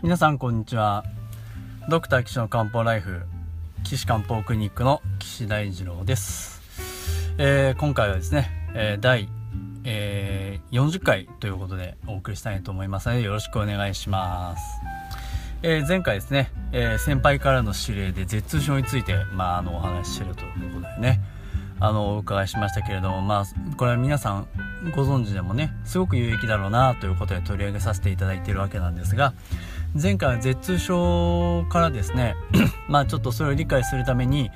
皆さんこんにちは。ドクター岸の漢方ライフ岸漢方クリニックの岸大二郎です、えー、今回はですね、えー、第、えー、40回ということでお送りしたいと思いますのでよろしくお願いします、え前回ですね、え先輩からの指令で絶痛症について、まあ、あのお話ししてるということでねあのお伺いしましたけれどもまあこれは皆さんご存知でもねすごく有益だろうなということで取り上げさせていただいているわけなんですが前回は絶痛症からですね まあちょっとそれを理解するために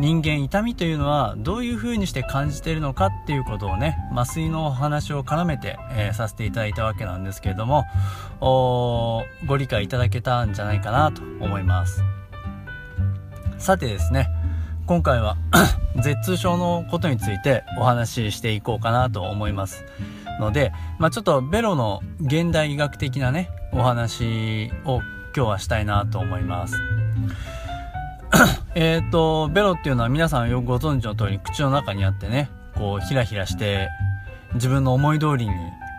人間痛みというのはどういう風にして感じているのかっていうことをね麻酔のお話を絡めて、えー、させていただいたわけなんですけれどもご理解いただけたんじゃないかなと思います。さてですね今回は 絶痛症のことについてお話ししていこうかなと思いますので、まあ、ちょっとベロの現代医学的なねお話を今日はしたいなと思います えっとベロっていうのは皆さんよくご存知の通り口の中にあってねこうヒラヒラして自分の思い通りに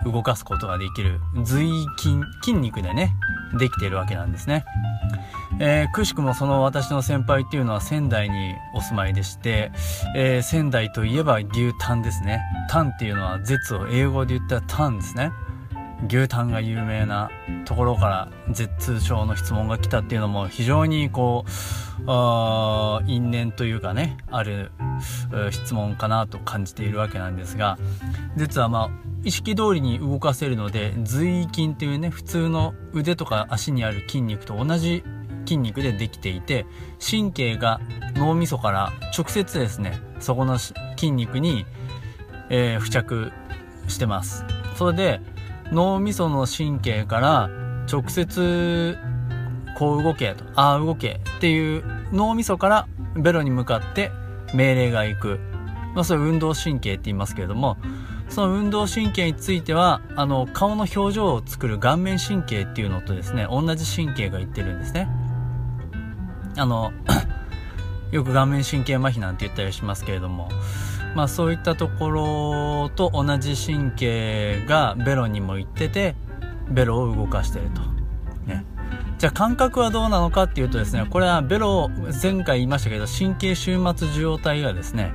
動かすことができる髄筋筋肉でねできているわけなんですねえー、くしくもその私の先輩っていうのは仙台にお住まいでして、えー、仙台といえば牛タンですね。タンっていうのは絶を英語で言ったらタンですね。牛タンが有名なところから絶痛症の質問が来たっていうのも非常にこう因縁というかねある質問かなと感じているわけなんですが実はまあ意識通りに動かせるので髄筋っていうね普通の腕とか足にある筋肉と同じ筋肉でできていて神経が脳みそから直接ですねそこの筋肉に、えー、付着してます。それで脳みその神経から直接こう動けとああ動けっていう脳みそからベロに向かって命令がいく、まあ、それ運動神経って言いますけれどもその運動神経についてはあの顔の表情を作る顔面神経っていうのとですね同じ神経が言ってるんですね。あのよく顔面神経麻痺なんて言ったりしますけれどもまあそういったところと同じ神経がベロにも行っててベロを動かしてると。ね。じゃあ感覚はどうなのかっていうとですね、これはベロ、前回言いましたけど、神経終末受容体がですね、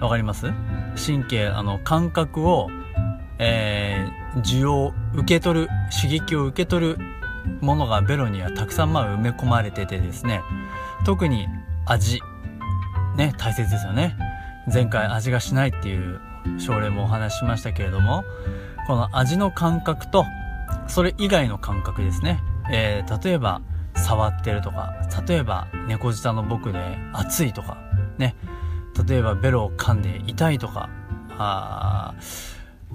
わかります？神経、あの、感覚を、えー、受容、受け取る、刺激を受け取るものがベロにはたくさんまあ埋め込まれててですね特に味ね大切ですよね前回味がしないっていう症例もお話ししましたけれどもこの味の感覚とそれ以外の感覚ですね、えー、例えば触ってるとか例えば猫舌の僕で熱いとかね。例えばベロを噛んで痛いとかあ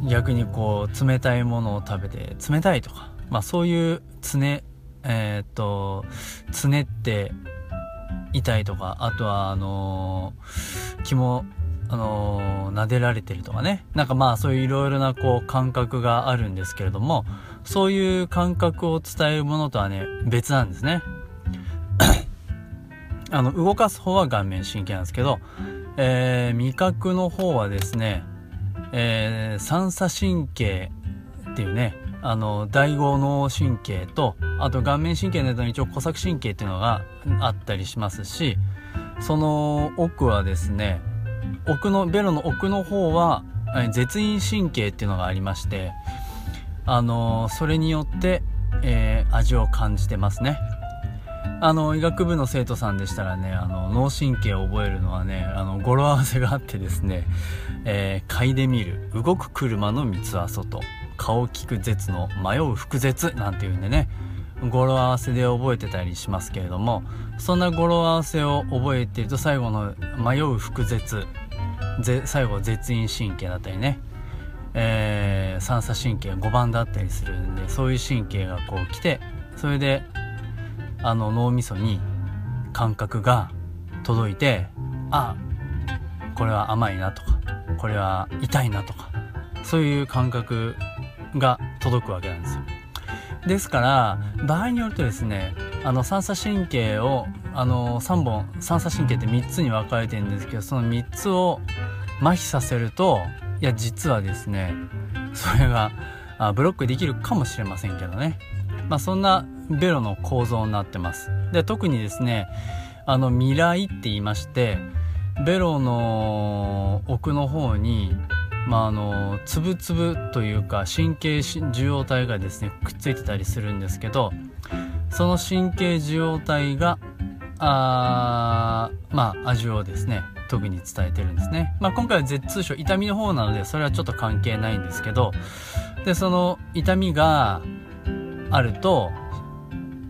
逆にこう冷たいものを食べて冷たいとかまあ、そういうつねえー、っとつねって痛いとかあとはあのー、気もあのー、撫でられてるとかね。なんかまあそういういろいろなこう感覚があるんですけれどもそういう感覚を伝えるものとはね別なんですね。あの動かす方は顔面神経なんですけど、えー、味覚の方はですね、えー、三叉神経っていうねあの第五脳神経とあと顔面神経の間に一応小作神経っていうのがあったりしますしその奥はですね奥のベロの奥の方は絶陰神経っていうのがありましてあのそれによって、えー、味を感じてますね。あの医学部の生徒さんでしたらねあの脳神経を覚えるのはねあの語呂合わせがあってですね「えー、嗅いでみる。動く車の三つは外」顔利く絶の迷う複絶なんていうんでね語呂合わせで覚えてたりしますけれどもそんな語呂合わせを覚えていると最後の迷う複絶ぜ最後絶陰神経だったりね、えー、三叉神経5番だったりするんでそういう神経がこう来てそれであの脳みそに感覚が届いてあこれは甘いなとかこれは痛いなとかそういう感覚が届くわけなんですよ。ですから場合によるとですねあの三叉神経をあの3本三叉神経って3つに分かれてるんですけどその3つを麻痺させるといや実はですねそれがあブロックできるかもしれませんけどね、まあ、そんなベロの構造になってます。で特にですねあの未来って言いましてベロの奥の方にまあ、あのつぶつぶというか神経受容体がですねくっついてたりするんですけどその神経受容体があまあ味をですね特に伝えてるんですね、まあ、今回は Z 通症痛みの方なのでそれはちょっと関係ないんですけどでその痛みがあると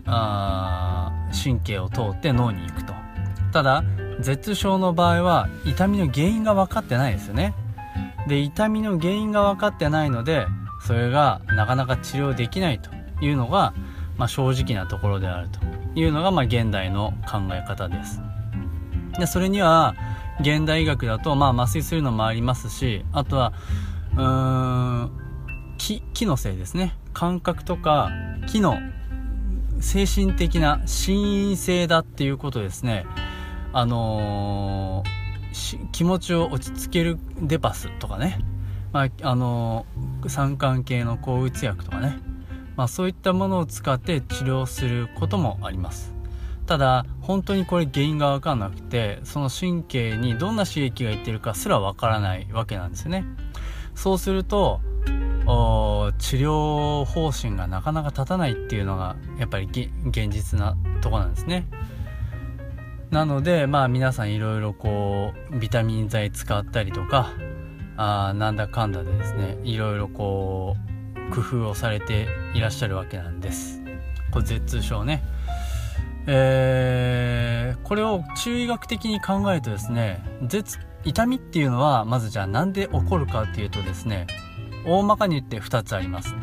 あ神経を通って脳に行くと。ただ Z 症の場合は痛みの原因が分かってないですよね。で痛みの原因が分かってないのでそれがなかなか治療できないというのが、まあ、正直なところであるというのが、まあ、現代の考え方です。でそれには現代医学だと、まあ、麻酔するのもありますしあとはうーん気気のせいですね。感覚とか気の精神的な心因性だっていうことですね。あのー、気持ちを落ち着けるデパスとかね、まあ、あのー、酸管系の抗うつ薬とかね、まあ、そういったものを使って治療することもあります。ただ本当にこれ原因が分かんなくてその神経にどんな刺激がいってるかすら分からないわけなんですよね。そうすると治療方針がなかなか立たないっていうのがやっぱり現実なとこなんですね。なのでまあ皆さんいろいろこうビタミン剤使ったりとかあなんだかんだでですねいろいろこう工夫をされていらっしゃるわけなんです。これ舌痛症ね。えー、これを中医学的に考えるとですね絶痛みっていうのはまずじゃあなんで起こるかっていうとですね大まかに言って2つあります。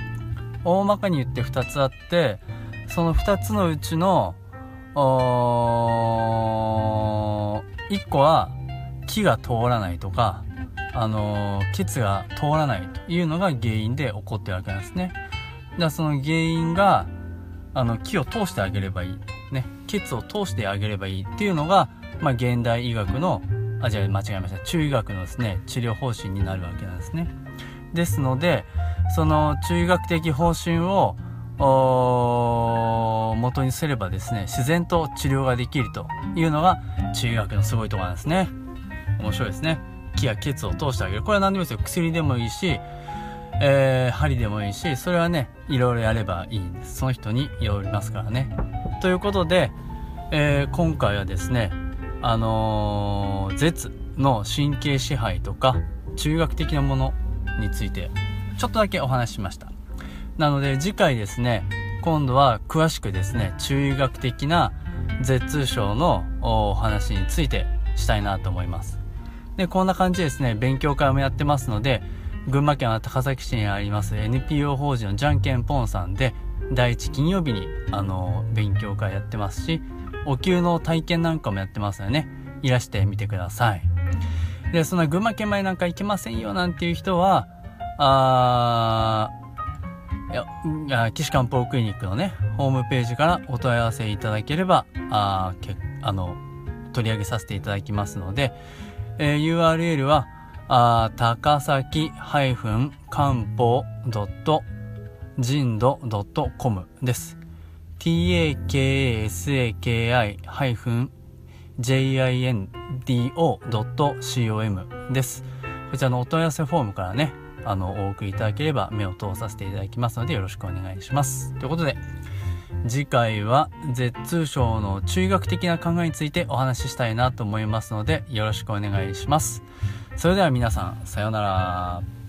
大まかに言って2つあってその2つのうちの1個は木が通らないとかあの、血が通らないというのが原因で起こってるわけなんですね。だからその原因があの木を通してあげればいい。ね血を通してあげればいいっていうのがまあ現代医学のあじゃあ間違えました。中医学のですね治療方針になるわけなんですね。ですのでその中医学的方針を元にすればですね自然と治療ができるというのが中医学のすごいところなんですね。面白いですね。気や血を通してあげる。これは何でもいいですよ。薬でもいいし、えー、針でもいいしそれはねいろいろやればいいんです。その人によりますからね。ということで、えー、今回はですねあのー、舌の神経支配とか中学的なものについてちょっとだけお話ししました。なので次回ですね今度は詳しくですね中医学的な舌痛症のお話についてしたいなと思います。でこんな感じでですね勉強会もやってますので群馬県は高崎市にあります NPO 法人のじゃんけんぽんさんで第1金曜日にあの勉強会やってますしお灸の体験なんかもやってますのでね。いらしてみてください。でそんな群馬県前なんか行けませんよなんていう人はあいや岸漢方クリニックのねホームページからお問い合わせいただければあけあの取り上げさせていただきますので、えー、URL はあ高崎漢方人度 .com です。takasaki-jindo.com です。こちらのお問い合わせフォームからね、あの、お送りいただければ目を通させていただきますのでよろしくお願いします。ということで、次回は舌痛症の中学的な考えについてお話ししたいなと思いますのでよろしくお願いします。それでは皆さん、さようなら。